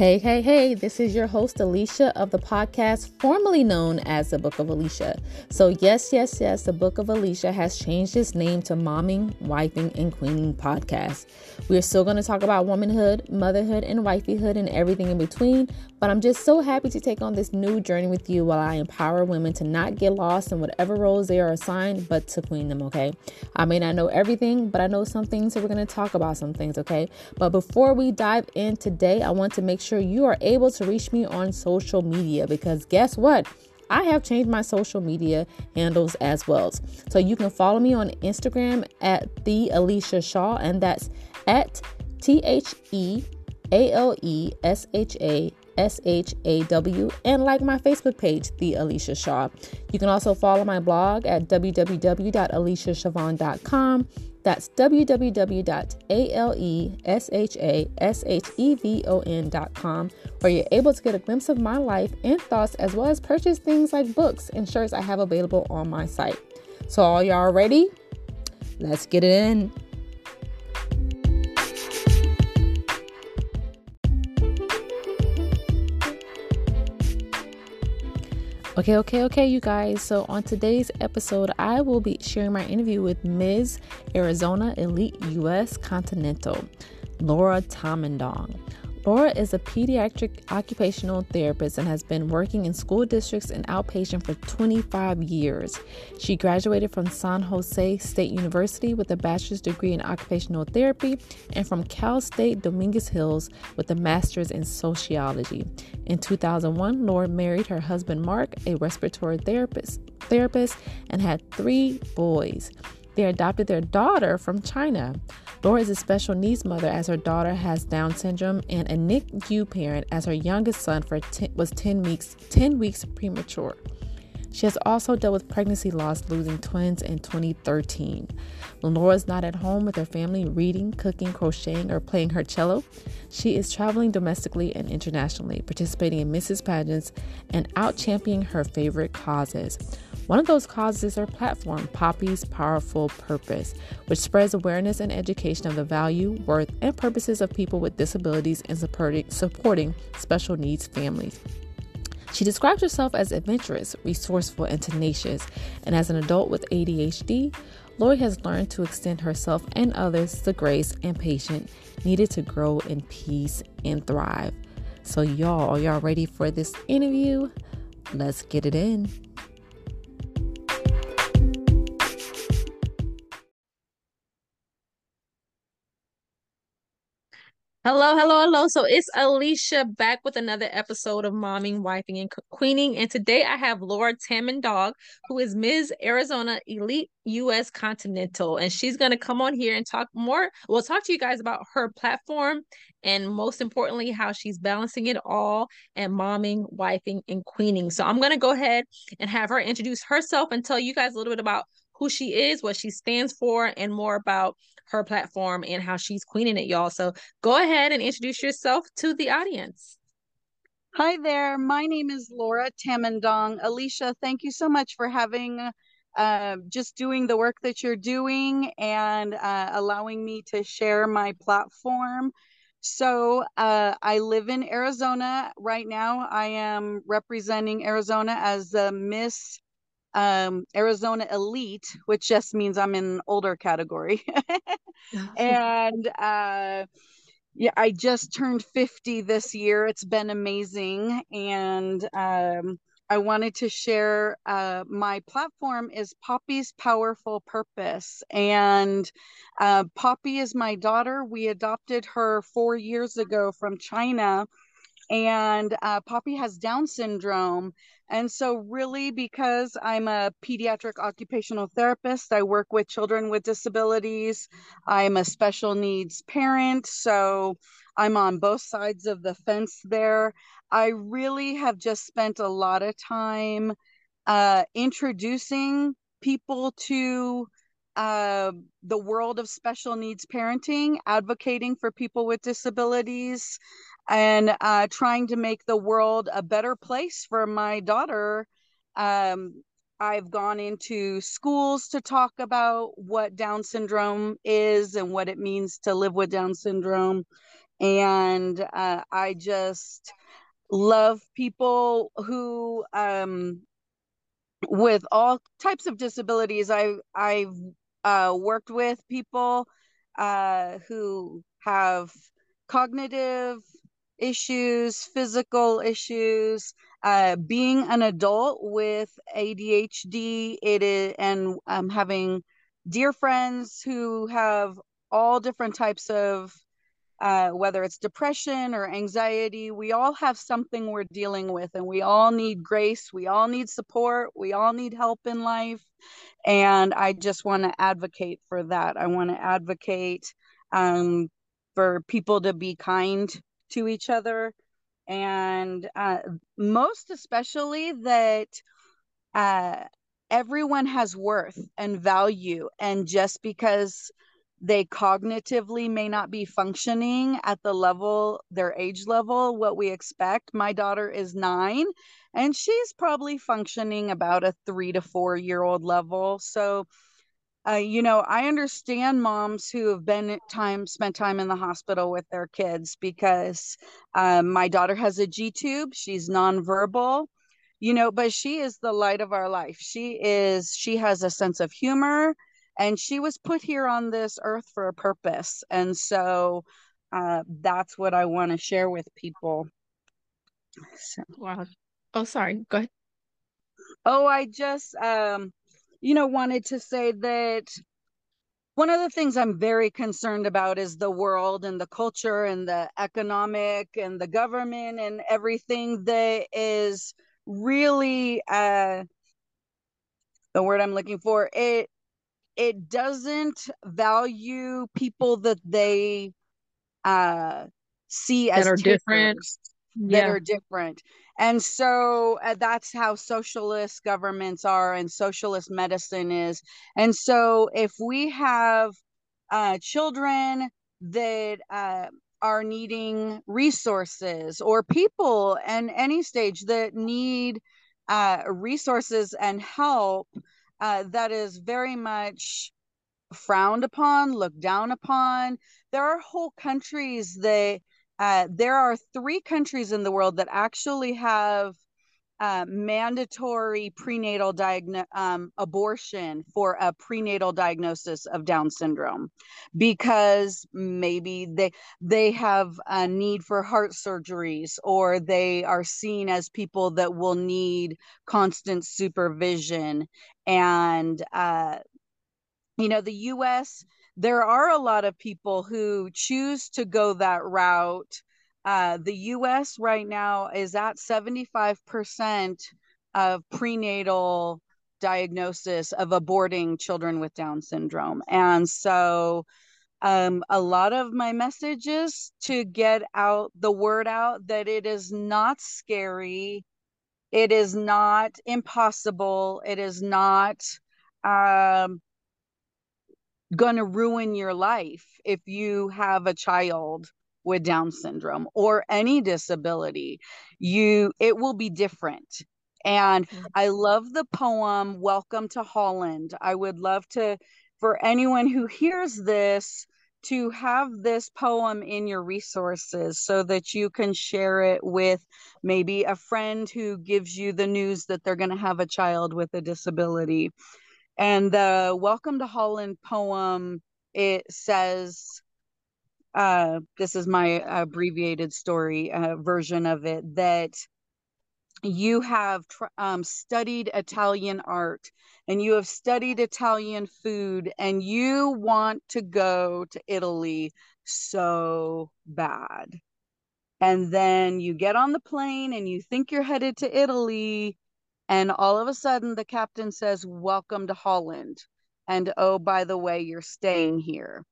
Hey, hey, hey, this is your host, Alesha, of the podcast formerly known as the Book of Alesha. So, yes, yes, yes, the Book of Alesha has changed its name to Momming, Wifing, and Queening Podcast. We are still going to talk about womanhood, motherhood, and wifeyhood and everything in between, but I'm just so happy to take on this new journey with you while I empower women to not get lost in whatever roles they are assigned, but to queen them, okay? I may not know everything, but I know some things, so we're to talk about some things, okay? But before we dive in today, I want to make sure you are able to reach me on social media because guess what? I have changed my social media handles as well. So you can follow me on Instagram at the Alesha Shaw, and that's at T H E A L E S H A S H A W, and like my Facebook page, The Alesha Shaw. You can also follow my blog at www.aliciashavon.com. That's www.aleshashevon.com, where you're able to get a glimpse of my life and thoughts, as well as purchase things like books and shirts I have available on my site. So, all y'all ready? Let's get it in. Okay, okay, okay, you guys. So, on today's episode, I will be sharing my interview with Ms. Arizona Elite US Continental, Laura Tamondong. Laura is a pediatric occupational therapist and has been working in school districts and outpatient for 25 years. She graduated from San Jose State University with a bachelor's degree in occupational therapy and from Cal State Dominguez Hills with a master's in sociology. In 2001, Laura married her husband Mark, a respiratory therapist, therapist and had three boys. They adopted their daughter from China. Laura is a special needs mother as her daughter has Down syndrome and a NICU parent as her youngest son for ten, was 10 weeks 10 weeks premature. She has also dealt with pregnancy loss, losing twins in 2013. When Laura is not at home with her family reading, cooking, crocheting, or playing her cello, she is traveling domestically and internationally, participating in Mrs. Pageants and out championing her favorite causes. One of those causes is her platform, Poppy's Powerful Purpose, which spreads awareness and education of the value, worth, and purposes of people with disabilities and supporting, special needs families. She describes herself as adventurous, resourceful, and tenacious, and as an adult with ADHD, Lori has learned to extend herself and others the grace and patience needed to grow in peace and thrive. So, y'all, are y'all ready for this interview? Let's get it in. Hello, hello, hello. So it's Alesha back with another episode of Momming, Wifing, and Queening. And today I have Laura Tamondong, who is Ms. Arizona Elite US Continental. And she's going to come on here and talk more. We'll talk to you guys about her platform and most importantly, how she's balancing it all and momming, wifing, and queening. So I'm going to go ahead and have her introduce herself and tell you guys a little bit about who she is, what she stands for, and more about her platform and how she's queening it, y'all. So go ahead and introduce yourself to the audience. Hi there. My name is Laura Tamondong. Alesha, thank you so much for having uh, just doing the work that you're doing and uh, allowing me to share my platform. So uh, I live in Arizona right now. I am representing Arizona as the Miss um, Arizona Elite, which just means I'm in an older category. and uh, yeah, I just turned 50 this year. It's been amazing. And um, I wanted to share uh, my platform is Poppy's Powerful Purpose. And uh, Poppy is my daughter. We adopted her four years ago from China. And uh, Poppy has Down syndrome. And so, really, because I'm a pediatric occupational therapist, I work with children with disabilities. I'm a special needs parent. So, I'm on both sides of the fence there. I really have just spent a lot of time uh, introducing people to uh, the world of special needs parenting, advocating for people with disabilities, and uh, trying to make the world a better place for my daughter. Um, I've gone into schools to talk about what Down syndrome is and what it means to live with Down syndrome. and uh, I just love people who um, with all types of disabilities. I I've uh, worked with people uh, who have cognitive issues, physical issues. Uh, being an adult with ADHD, it is, and um, having dear friends who have all different types of uh, whether it's depression or anxiety, we all have something we're dealing with, and we all need grace. We all need support. We all need help in life. And I just want to advocate for that. I want to advocate um, for people to be kind to each other. And uh, most especially that uh, everyone has worth and value. And just because they cognitively may not be functioning at the level their age level what we expect. My daughter is 9 and she's probably functioning about a 3 to 4 year old level. So uh, you know i understand moms who have been time spent time in the hospital with their kids because um, my daughter has a g tube. She's nonverbal you know but she is the light of our life. She is she has a sense of humor and she was put here on this earth for a purpose and so uh, that's what i want to share with people so. wow oh sorry go ahead oh i just um you know wanted to say that one of the things i'm very concerned about is the world and the culture and the economic and the government and everything that is really uh the word i'm looking for it it doesn't value people that they uh, see as are different. that yeah. are different. And so uh, that's how socialist governments are and socialist medicine is. And so if we have uh, children that uh, are needing resources or people and any stage that need uh, resources and help uh, that is very much frowned upon, looked down upon. There are whole countries that uh, there are three countries in the world that actually have uh, mandatory prenatal diagno- um, abortion for a prenatal diagnosis of Down syndrome, because maybe they they have a need for heart surgeries, or they are seen as people that will need constant supervision, and uh, you know the U.S. There are a lot of people who choose to go that route uh, the US right now is at 75% of prenatal diagnosis of aborting children with Down syndrome. And so um, a lot of my messages to get out the word out that it is not scary, it is not impossible, it is not um, going to ruin your life if you have a child with down syndrome or any disability you it will be different. And mm-hmm. i love the poem welcome to holland. I would love to for anyone who hears this to have this poem in your resources so that you can share it with maybe a friend who gives you the news that they're going to have a child with a disability. And the welcome to holland poem it says uh, this is my abbreviated story uh, version of it that you have tr- um, studied Italian art and you have studied Italian food and you want to go to Italy so bad. And then you get on the plane and you think you're headed to Italy. And all of a sudden, the captain says, Welcome to Holland. And oh, by the way, you're staying here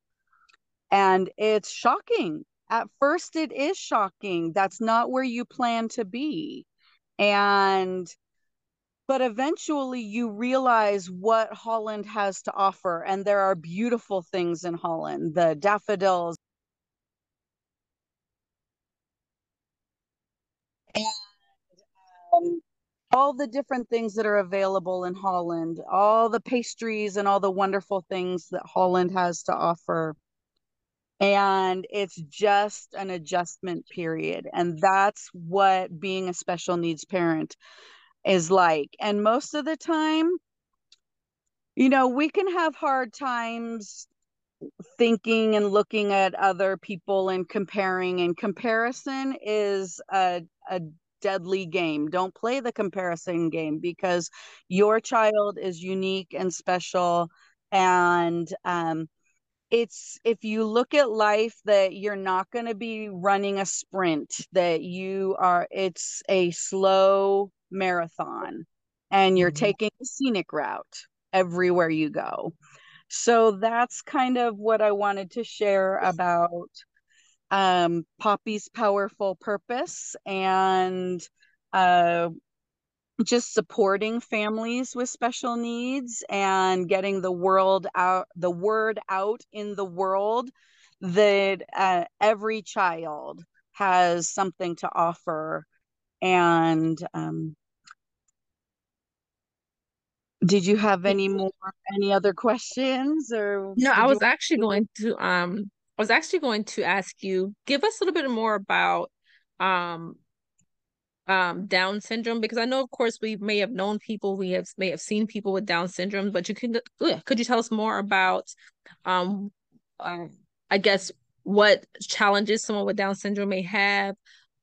and it's shocking. At first it is shocking. That's not where you plan to be. And but eventually you realize what holland has to offer. And there are beautiful things in holland. The daffodils. And um, all the different things that are available in holland. All the pastries and all the wonderful things that holland has to offer and it's just an adjustment period. And that's what being a special needs parent is like. And most of the time you know we can have hard times thinking and looking at other people and comparing. And comparison is a, a deadly game. Don't play the comparison game because your child is unique and special. And um, it's if you look at life that you're not going to be running a sprint that you are it's a slow marathon and you're mm-hmm. taking a scenic route everywhere you go so that's kind of what i wanted to share about um, poppy's powerful purpose and uh, just supporting families with special needs and getting the world out the word out in the world that uh, every child has something to offer and um, did you have any more any other questions or no i was actually going to um i was actually going to ask you give us a little bit more about um um, Down syndrome? Because I know, of course, we may have known people, we have may have seen people with Down syndrome, but you could could you tell us more about, um, uh, I guess, what challenges someone with Down syndrome may have,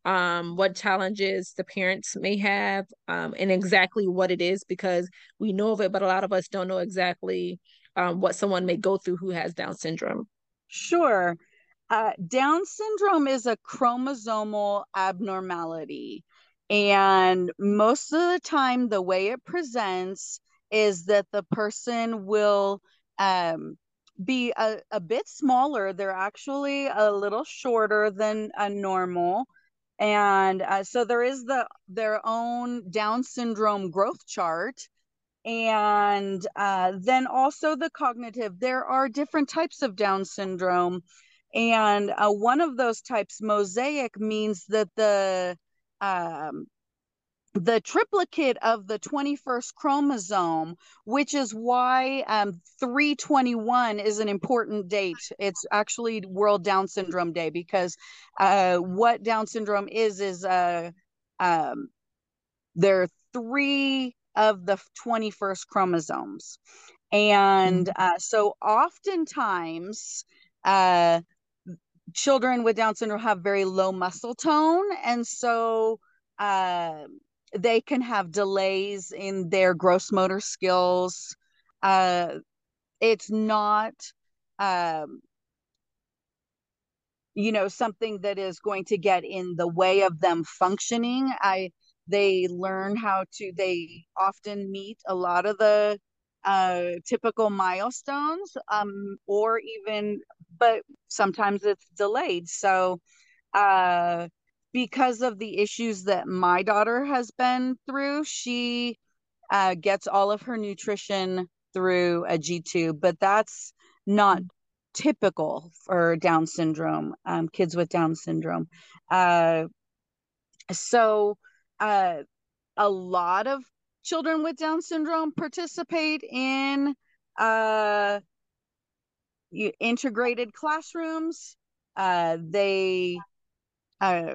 um, what challenges the parents may have, um, and exactly what it is? Because we know of it, but a lot of us don't know exactly um, what someone may go through who has Down syndrome. Sure. Uh, Down syndrome is a chromosomal abnormality. And most of the time, the way it presents is that the person will um, be a, a bit smaller. They're actually a little shorter than a normal. And uh, so there is the their own Down syndrome growth chart. And uh, then also the cognitive. There are different types of Down syndrome. And uh, one of those types, mosaic, means that the um, the triplicate of the 21st chromosome, which is why um, 321 is an important date. It's actually World Down Syndrome Day because uh, what Down syndrome is, is uh, um, there are three of the 21st chromosomes. And mm-hmm. uh, so oftentimes, uh, children with Down syndrome have very low muscle tone. And so uh, they can have delays in their gross motor skills. Uh, it's not, um, you know, something that is going to get in the way of them functioning. I they learn how to. They often meet a lot of the uh, typical milestones, um, or even but sometimes it's delayed. So uh, because of the issues that my daughter has been through, she uh, gets all of her nutrition through a G tube, but that's not typical for Down syndrome, um, kids with Down syndrome. Uh, so, uh, a lot of children with Down syndrome participate in uh, integrated classrooms. Uh, they uh,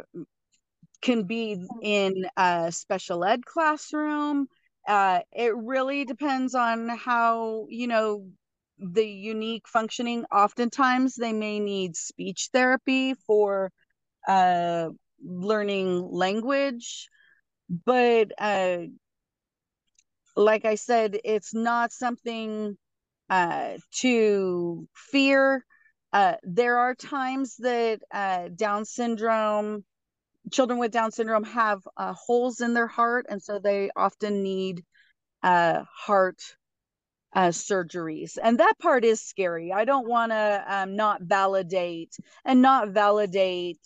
can be in a special ed classroom. Uh, it really depends on how, you know, the unique functioning. Oftentimes, they may need speech therapy for uh, learning language. But uh, like I said, it's not something uh, to fear. Uh, there are times that uh, Down syndrome, children with Down syndrome have uh, holes in their heart, and so they often need uh, heart uh, surgeries. And that part is scary. I don't want to um, not validate and not validate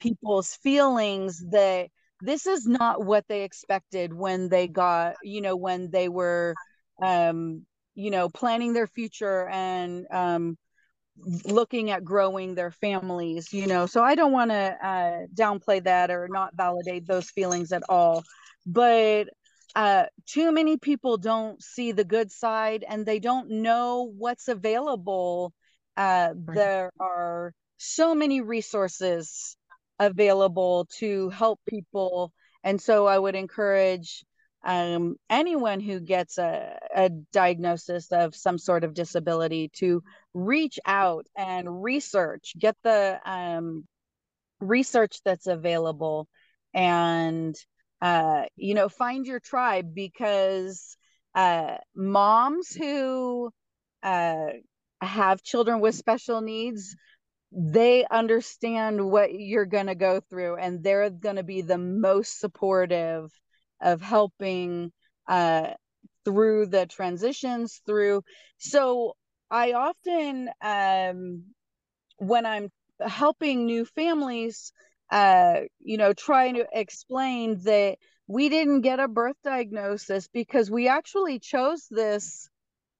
people's feelings that this is not what they expected when they got, you know, when they were um, you know planning their future and um, looking at growing their families you know so i don't want to uh, downplay that or not validate those feelings at all but uh, too many people don't see the good side and they don't know what's available uh, right. there are so many resources available to help people. And so I would encourage um, anyone who gets a, a diagnosis of some sort of disability to reach out and research, get the um, research that's available, and uh, you know, find your tribe because uh, moms who uh, have children with special needs they understand what you're going to go through and they're going to be the most supportive of helping uh, through the transitions through so i often um, when i'm helping new families uh, you know trying to explain that we didn't get a birth diagnosis because we actually chose this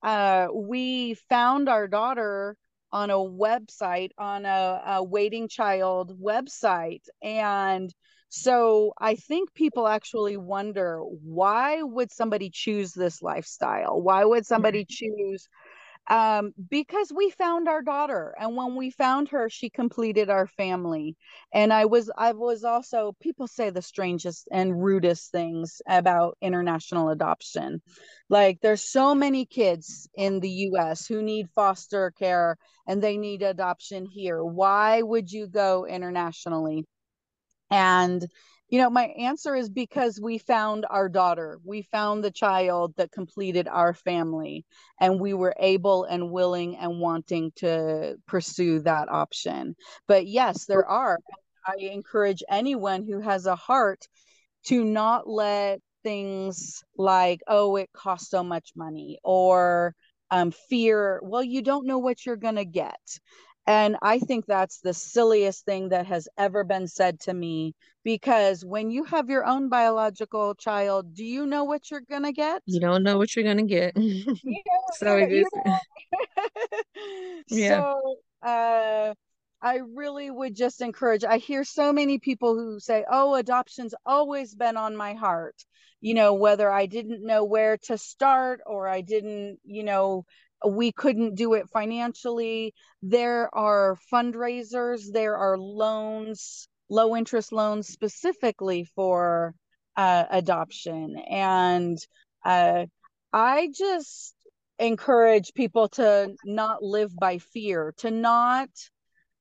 uh, we found our daughter on a website on a, a waiting child website and so i think people actually wonder why would somebody choose this lifestyle? Why would somebody choose um, because we found our daughter and when we found her she completed our family. And i was i was also people say the strangest and rudest things about international adoption. Like there's so many kids in the us who need foster care and they need adoption here. Why would you go internationally and you know, my answer is because we found our daughter. We found the child that completed our family, and we were able and willing and wanting to pursue that option. But yes, there are. I encourage anyone who has a heart to not let things like, oh, it costs so much money, or um, fear, well, you don't know what you're going to get. And I think that's the silliest thing that has ever been said to me because when you have your own biological child, do you know what you're going to get? You don't know what you're going to get. So it is. yeah. So, uh, I really would just encourage. I hear so many people who say, "Oh, adoption's always been on my heart." You know, whether I didn't know where to start or I didn't, you know, we couldn't do it financially. There are fundraisers, there are loans, low interest loans specifically for uh, adoption. And uh, I just encourage people to not live by fear, to not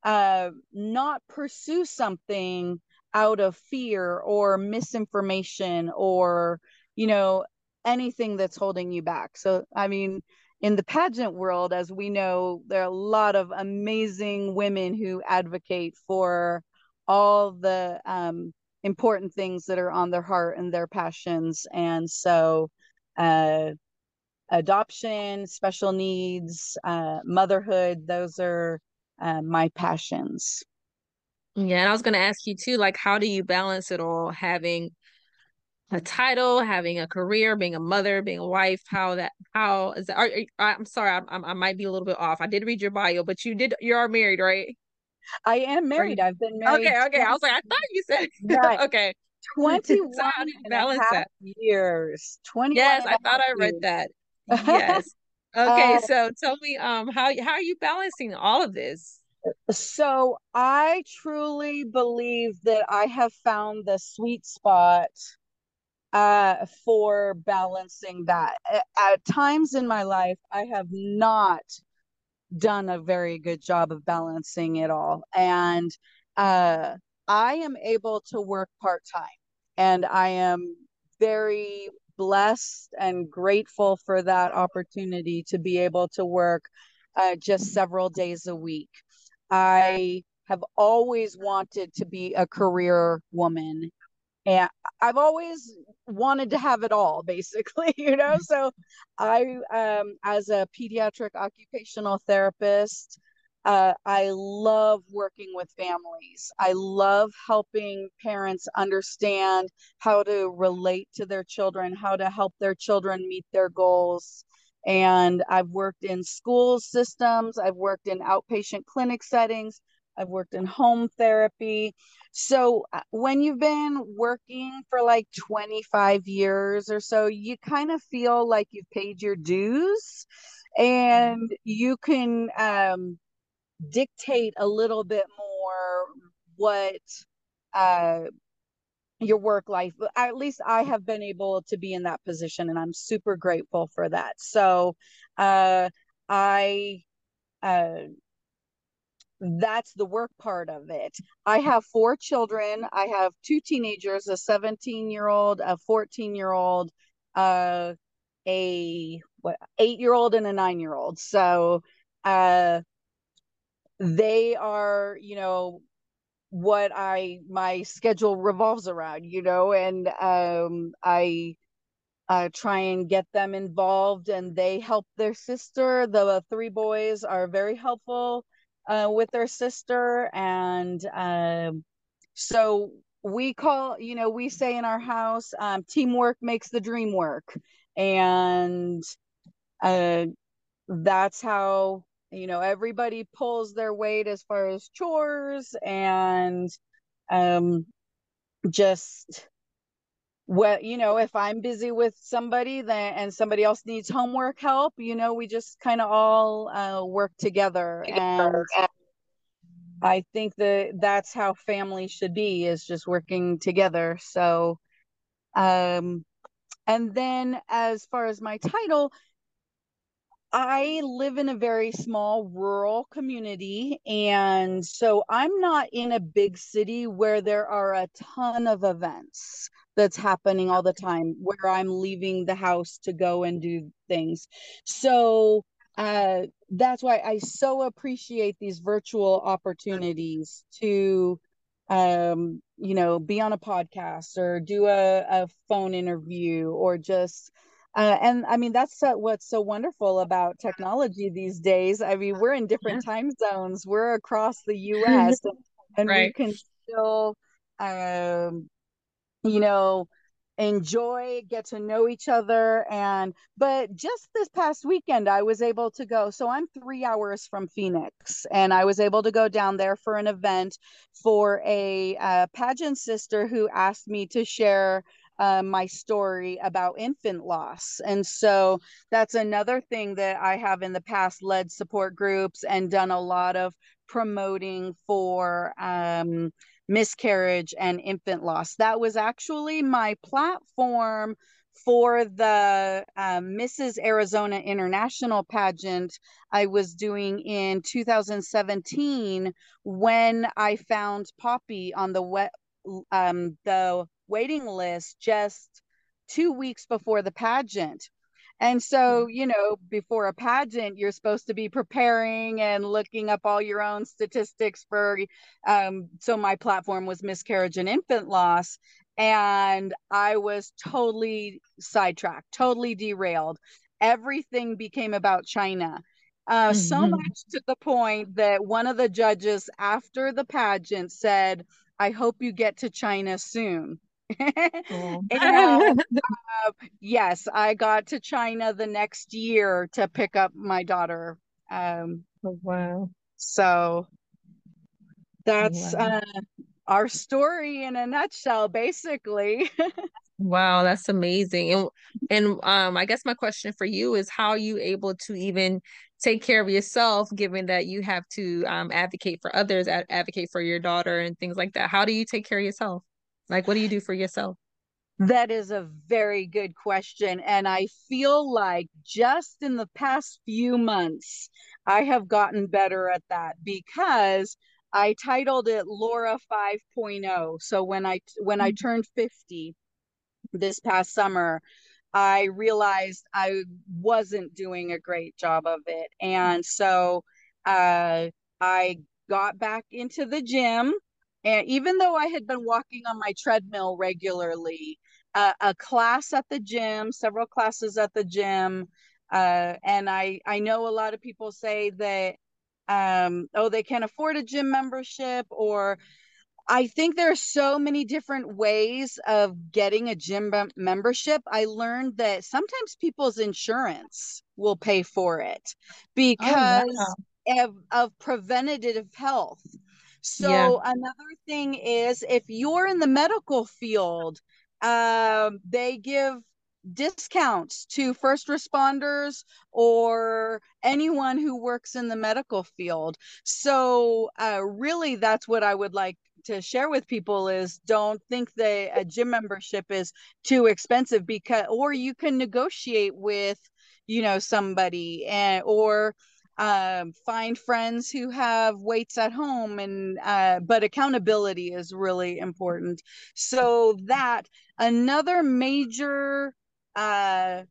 uh, not pursue something out of fear or misinformation or you know anything that's holding you back. So I mean in the pageant world, as we know, there are a lot of amazing women who advocate for all the um, important things that are on their heart and their passions. And so, uh, adoption, special needs, uh, motherhood, those are uh, my passions. Yeah. And I was going to ask you too, like, how do you balance it all having a title, having a career, being a mother, being a wife, how that how is that? Are, are, I'm sorry, I, I might be a little bit off. I did read your bio, but you did you are married, right? I am married. I've been married. Okay, okay. 20, I was like, I thought you said right. okay. 21 so balance that? years. 21 Yes, I thought I read years. that. Yes. Okay, uh, so tell me um how how are you balancing all of this? So I truly believe that I have found the sweet spot uh, for balancing that. At times in my life, I have not done a very good job of balancing it all. And uh, I am able to work part time, and I am very blessed and grateful for that opportunity to be able to work uh, just several days a week. I have always wanted to be a career woman and I've always wanted to have it all basically you know? So i um as a pediatric occupational therapist uh, i love working with families. I love helping parents understand how to relate to their children how to help their children meet their goals. And i've worked in school systems i've worked in outpatient clinic settings I've worked in home therapy. So uh, when you've been working for like 25 years or so, you kind of feel like you've paid your dues and you can um dictate a little bit more what uh, your work life at least i have been able to be in that position and i'm super grateful for that so uh, i uh, that's the work part of it. I have four children. I have two teenagers a 17 year old a 14 year old uh, a what eight year old and a nine year old so uh, they are you know what I my schedule revolves around, you know, and um, I uh, try and get them involved, and they help their sister. The three boys are very helpful uh, with their sister, and um, so we call, you know, we say in our house, um, teamwork makes the dream work, and uh, that's how you know everybody pulls their weight as far as chores and um just what you know if i'm busy with somebody then and somebody else needs homework help you know we just kind of all uh, work together. And i think that that's how family should be is just working together. So um and then as far as my title I live in a very small rural community. And so I'm not in a big city where there are a ton of events that's happening all the time, where I'm leaving the house to go and do things. So uh, that's why I so appreciate these virtual opportunities to um you know be on a podcast or do a, a phone interview or just uh, and I mean, that's uh, what's so wonderful about technology these days. I mean, we're in different yeah. time zones, we're across the US, and, and right. we can still, um, you know, enjoy, get to know each other. And, but just this past weekend, I was able to go. So I'm three hours from Phoenix, and I was able to go down there for an event for a uh, pageant sister who asked me to share uh, my story about infant loss. And so that's another thing that I have in the past led support groups and done a lot of promoting for um, miscarriage and infant loss. That was actually my platform for the um, Mrs. Arizona International pageant I was doing in 2017 when I found Poppy on the wet, um, the waiting list just two weeks before the pageant. And so, you know, before a pageant, you're supposed to be preparing and looking up all your own statistics for. Um, so, my platform was miscarriage and infant loss. And I was totally sidetracked, totally derailed. Everything became about China. Uh, mm-hmm. So much to the point that one of the judges after the pageant said, I hope you get to China soon. Oh. and, uh, yes, I got to China the next year to pick up my daughter. Um, oh, wow. So that's wow. uh, our story in a nutshell, basically. wow, that's amazing. And and um, I guess my question for you is how are you able to even take care of yourself, given that you have to um, advocate for others, advocate for your daughter, and things like that? How do you take care of yourself? Like, what do you do for yourself? That is a very good question. And I feel like just in the past few months, I have gotten better at that because I titled it Laura 5.0. So when I when I mm-hmm. turned 50 this past summer, I realized I wasn't doing a great job of it. And so uh, I got back into the gym and even though I had been walking on my treadmill regularly, uh, a class at the gym, several classes at the gym, uh, and I I know a lot of people say that um, oh they can't afford a gym membership or I think there are so many different ways of getting a gym membership. I learned that sometimes people's insurance will pay for it because oh, wow. of, of preventative health. So yeah. another thing is if you're in the medical field, um, they give discounts to first responders or anyone who works in the medical field. So, uh, really, that's what I would like to share with people is don't think that a gym membership is too expensive because or you can negotiate with you know somebody and or um, find friends who have weights at home and uh, but accountability is really important. So that another major uh,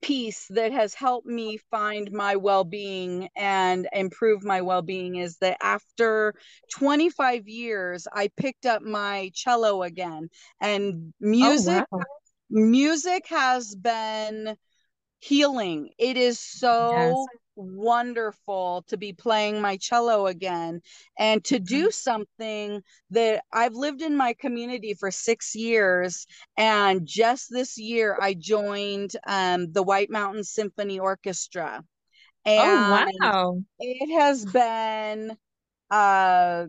piece that has helped me find my well-being and improve my well-being is that after 25 years i picked up my cello again. And music oh, wow. music has been healing. It is so yes wonderful to be playing my cello again and to do mm-hmm. something that I've lived in my community for six years. And just this year, I joined um, the White Mountain Symphony Orchestra. Oh, and oh, wow. It has been, uh,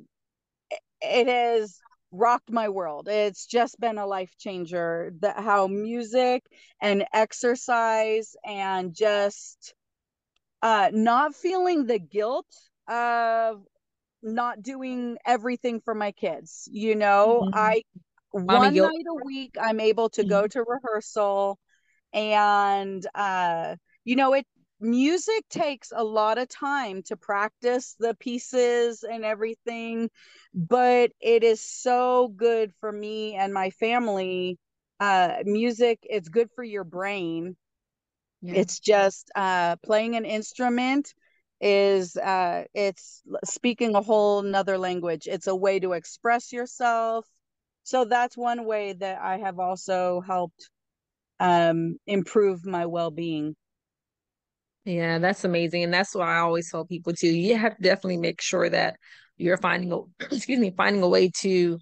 it has rocked my world. It's just been a life changer. That how music and exercise and just uh, not feeling the guilt of not doing everything for my kids. You know, mm-hmm. I one night a week I'm able to mm-hmm. go to rehearsal and uh you know it music takes a lot of time to practice the pieces and everything but it is so good for me and my family uh music it's good for your brain yeah. It's just uh, playing an instrument is uh, it's speaking a whole another language. It's a way to express yourself. So that's one way that I have also helped um, improve my well-being. Yeah, that's amazing. And that's why I always tell people too, you have to definitely make sure that you're finding a excuse me, finding a way to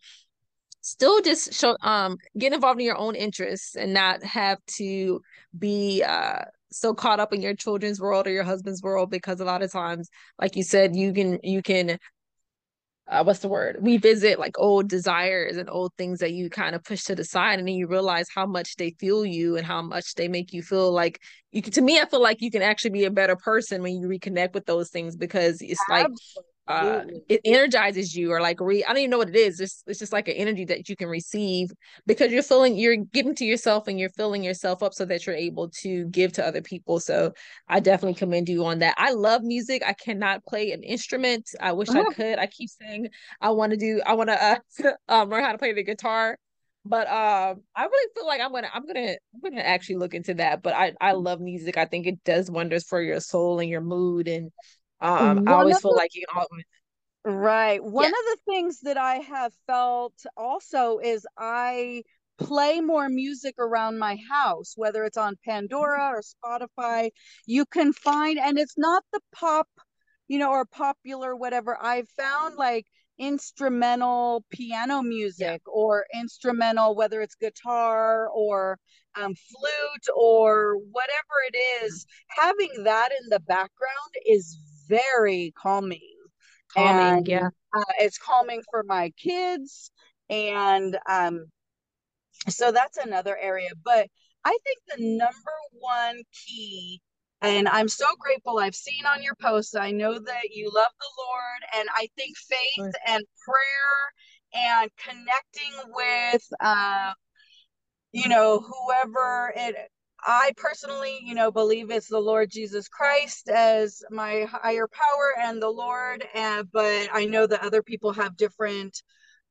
still just show um get involved in your own interests and not have to be uh so caught up in your children's world or your husband's world because a lot of times like you said you can you can uh, what's the word? Revisit like old desires and old things that you kind of push to the side and then you realize how much they fuel you and how much they make you feel like you can, to me i feel like you can actually be a better person when you reconnect with those things because it's like uh it energizes you or like re I don't even know what it is. It's it's just like an energy that you can receive because you're feeling you're giving to yourself and you're filling yourself up so that you're able to give to other people. So I definitely commend you on that. I love music. I cannot play an instrument. I wish I could. I keep saying I want to do I want to uh, um, learn how to play the guitar. But um I really feel like I'm gonna I'm gonna I'm gonna actually look into that. But I I love music. I think it does wonders for your soul and your mood and um, I always feel the, like you know. Right. One of the things that I have felt also is I play more music around my house, whether it's on Pandora or Spotify. You can find, and it's not the pop, you know, or popular, whatever. I've found like instrumental piano music yeah. or instrumental, whether it's guitar or um, flute or whatever it is, having that in the background is very calming. Calming, and, yeah. Uh, it's calming for my kids. And um, so that's another area. But I think the number one key, and I'm so grateful I've seen on your posts, I know that you love the Lord. And I think faith and prayer and connecting with, uh, you know, whoever it I personally, you know, believe it's the Lord Jesus Christ as my higher power and the Lord. Uh, but I know that other people have different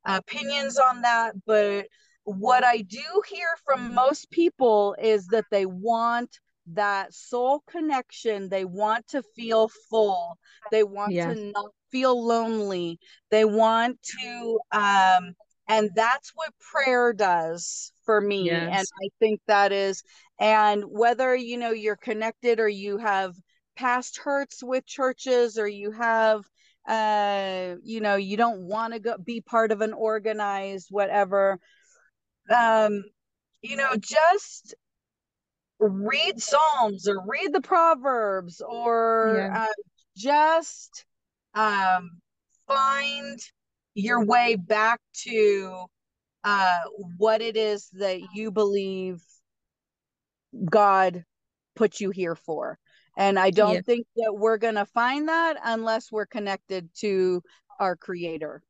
opinions on that. But what I do hear from most people is that they want that soul connection. They want to feel full. They want yeah. to not feel lonely. They want to um, and that's what prayer does for me yes. and i think that is and whether you know you're connected or you have past hurts with churches or you have uh you know you don't want to go be part of an organized whatever um you know just read psalms or read the proverbs or yeah. uh, just um find your way back to uh, what it is that you believe God put you here for. And I don't yeah. think that we're going to find that unless we're connected to our creator.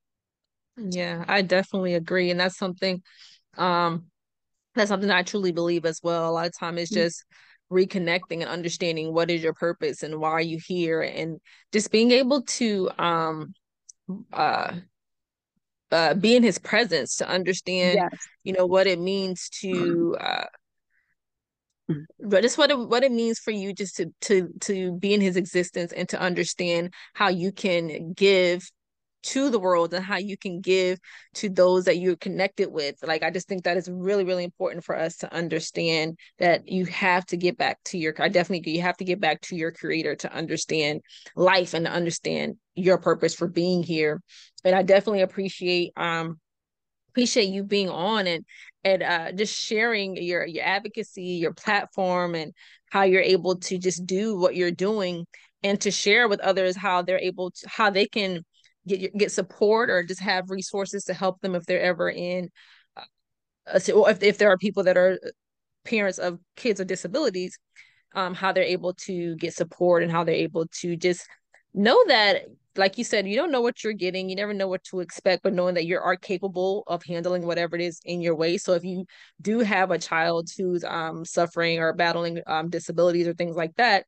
Yeah, I definitely agree. And that's something um that's something I truly believe as well. A lot of time it's mm. just reconnecting and understanding what is your purpose and why are you here and just being able to um uh uh, be in his presence to understand yes. you know what it means to uh but just what it, what it means for you just to to to be in his existence and to understand how you can give to the world and how you can give to those that you're connected with. Like I just think that is really, really important for us to understand that you have to get back to your I definitely you have to get back to your creator to understand life and to understand your purpose for being here. And I definitely appreciate um appreciate you being on and and uh just sharing your your advocacy, your platform and how you're able to just do what you're doing and to share with others how they're able to how they can get get support or just have resources to help them if they're ever in uh, if, if there are people that are parents of kids with disabilities um how they're able to get support and how they're able to just know that like you said you don't know what you're getting. You never know what to expect but knowing that you are capable of handling whatever it is in your way. So if you do have a child who's um suffering or battling um disabilities or things like that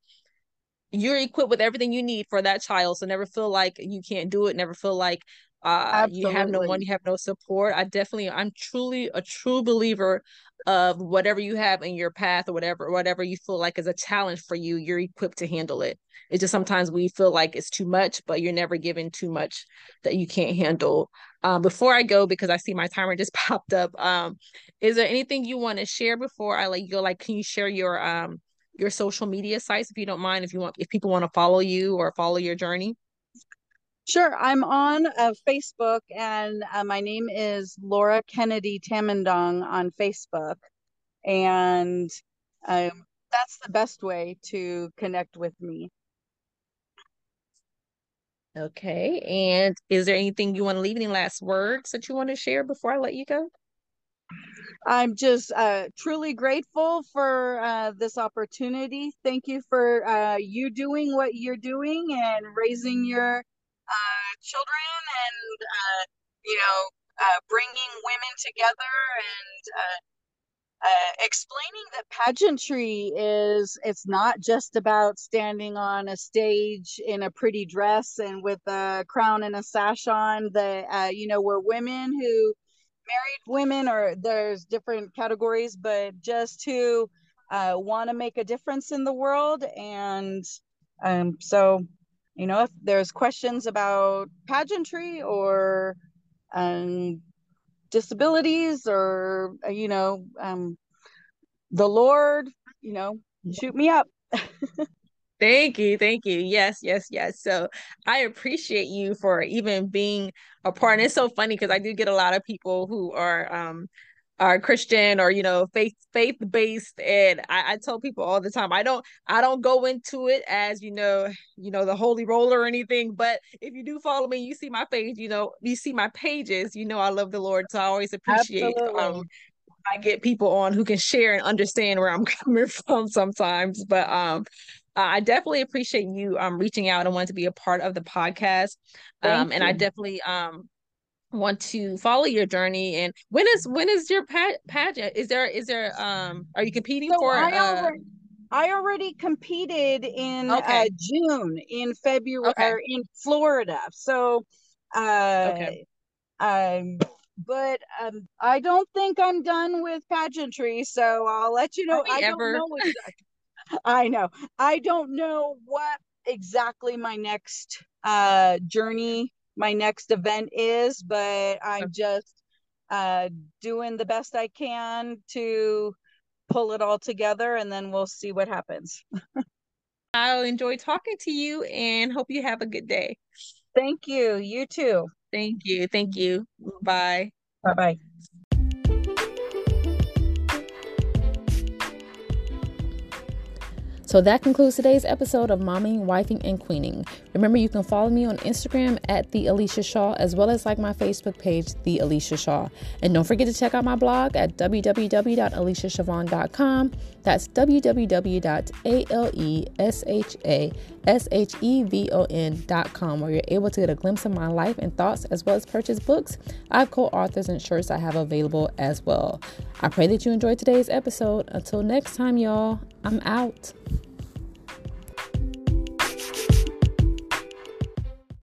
you're equipped with everything you need for that child. So never feel like you can't do it. Never feel like uh, you have no one, you have no support. I definitely, I'm truly a true believer of whatever you have in your path or whatever, whatever you feel like is a challenge for you, you're equipped to handle it. It's just sometimes we feel like it's too much, but you're never given too much that you can't handle. Um, before I go, because I see my timer just popped up, um, is there anything you want to share before I let you go? Like, can you share your um your social media sites if you don't mind if you want if people want to follow you or follow your journey Sure. I'm on uh, Facebook and uh, my name is Laura Kennedy Tamondong on Facebook. And um, that's the best way to connect with me. Okay. And is there anything you want to leave? Any last words that you want to share before I let you go? I'm just uh, truly grateful for uh, this opportunity. Thank you for uh, you doing what you're doing and raising your uh, children and, uh, you know, uh, bringing women together and explaining that pageantry is it's not just about standing on a stage in a pretty dress and with a crown and a sash on that you know we're women who married women or there's different categories but just to uh, want to make a difference in the world. And um, so you know if there's questions about pageantry or um, disabilities or you know um, the lord you know shoot me up Thank you. Thank you. Yes, yes, yes. So I appreciate you for even being a part. And it's so funny because I do get a lot of people who are um are Christian or you know faith faith based and I, I tell people all the time I don't I don't go into it as you know you know the holy roller or anything but if you do follow me you see my page you know you see my pages you know I love the Lord so I always appreciate um I get people on who can share and understand where I'm coming from sometimes but um uh, I definitely appreciate you um reaching out and wanting to be a part of the podcast. Um, and I definitely um want to follow your journey. And when is when is your pa- pageant? Is there is there um are you competing so for? I uh, already, I already competed in uh, okay. uh, June in February okay. or in Florida. So uh okay. um but um I don't think I'm done with pageantry, so I'll let you know. I ever. don't know exactly. I know. I don't know what exactly my next uh journey, my next event is, but I'm just uh doing the best I can to pull it all together and then we'll see what happens. I'll enjoy talking to you and hope you have a good day. Thank you. You too. Thank you. Thank you. Bye. Bye bye. So that concludes today's episode of Momming, Wifing, and Queening. Remember, you can follow me on Instagram at The Alesha Shaw, as well as like my Facebook page, The Alesha Shaw. And don't forget to check out my blog at www.aliciashavon.com. That's www.aleshashevon.com, where you're able to get a glimpse of my life and thoughts, as well as purchase books, I have co-authors, and shirts I have available as well. I pray that you enjoyed today's episode. Until next time, y'all, I'm out.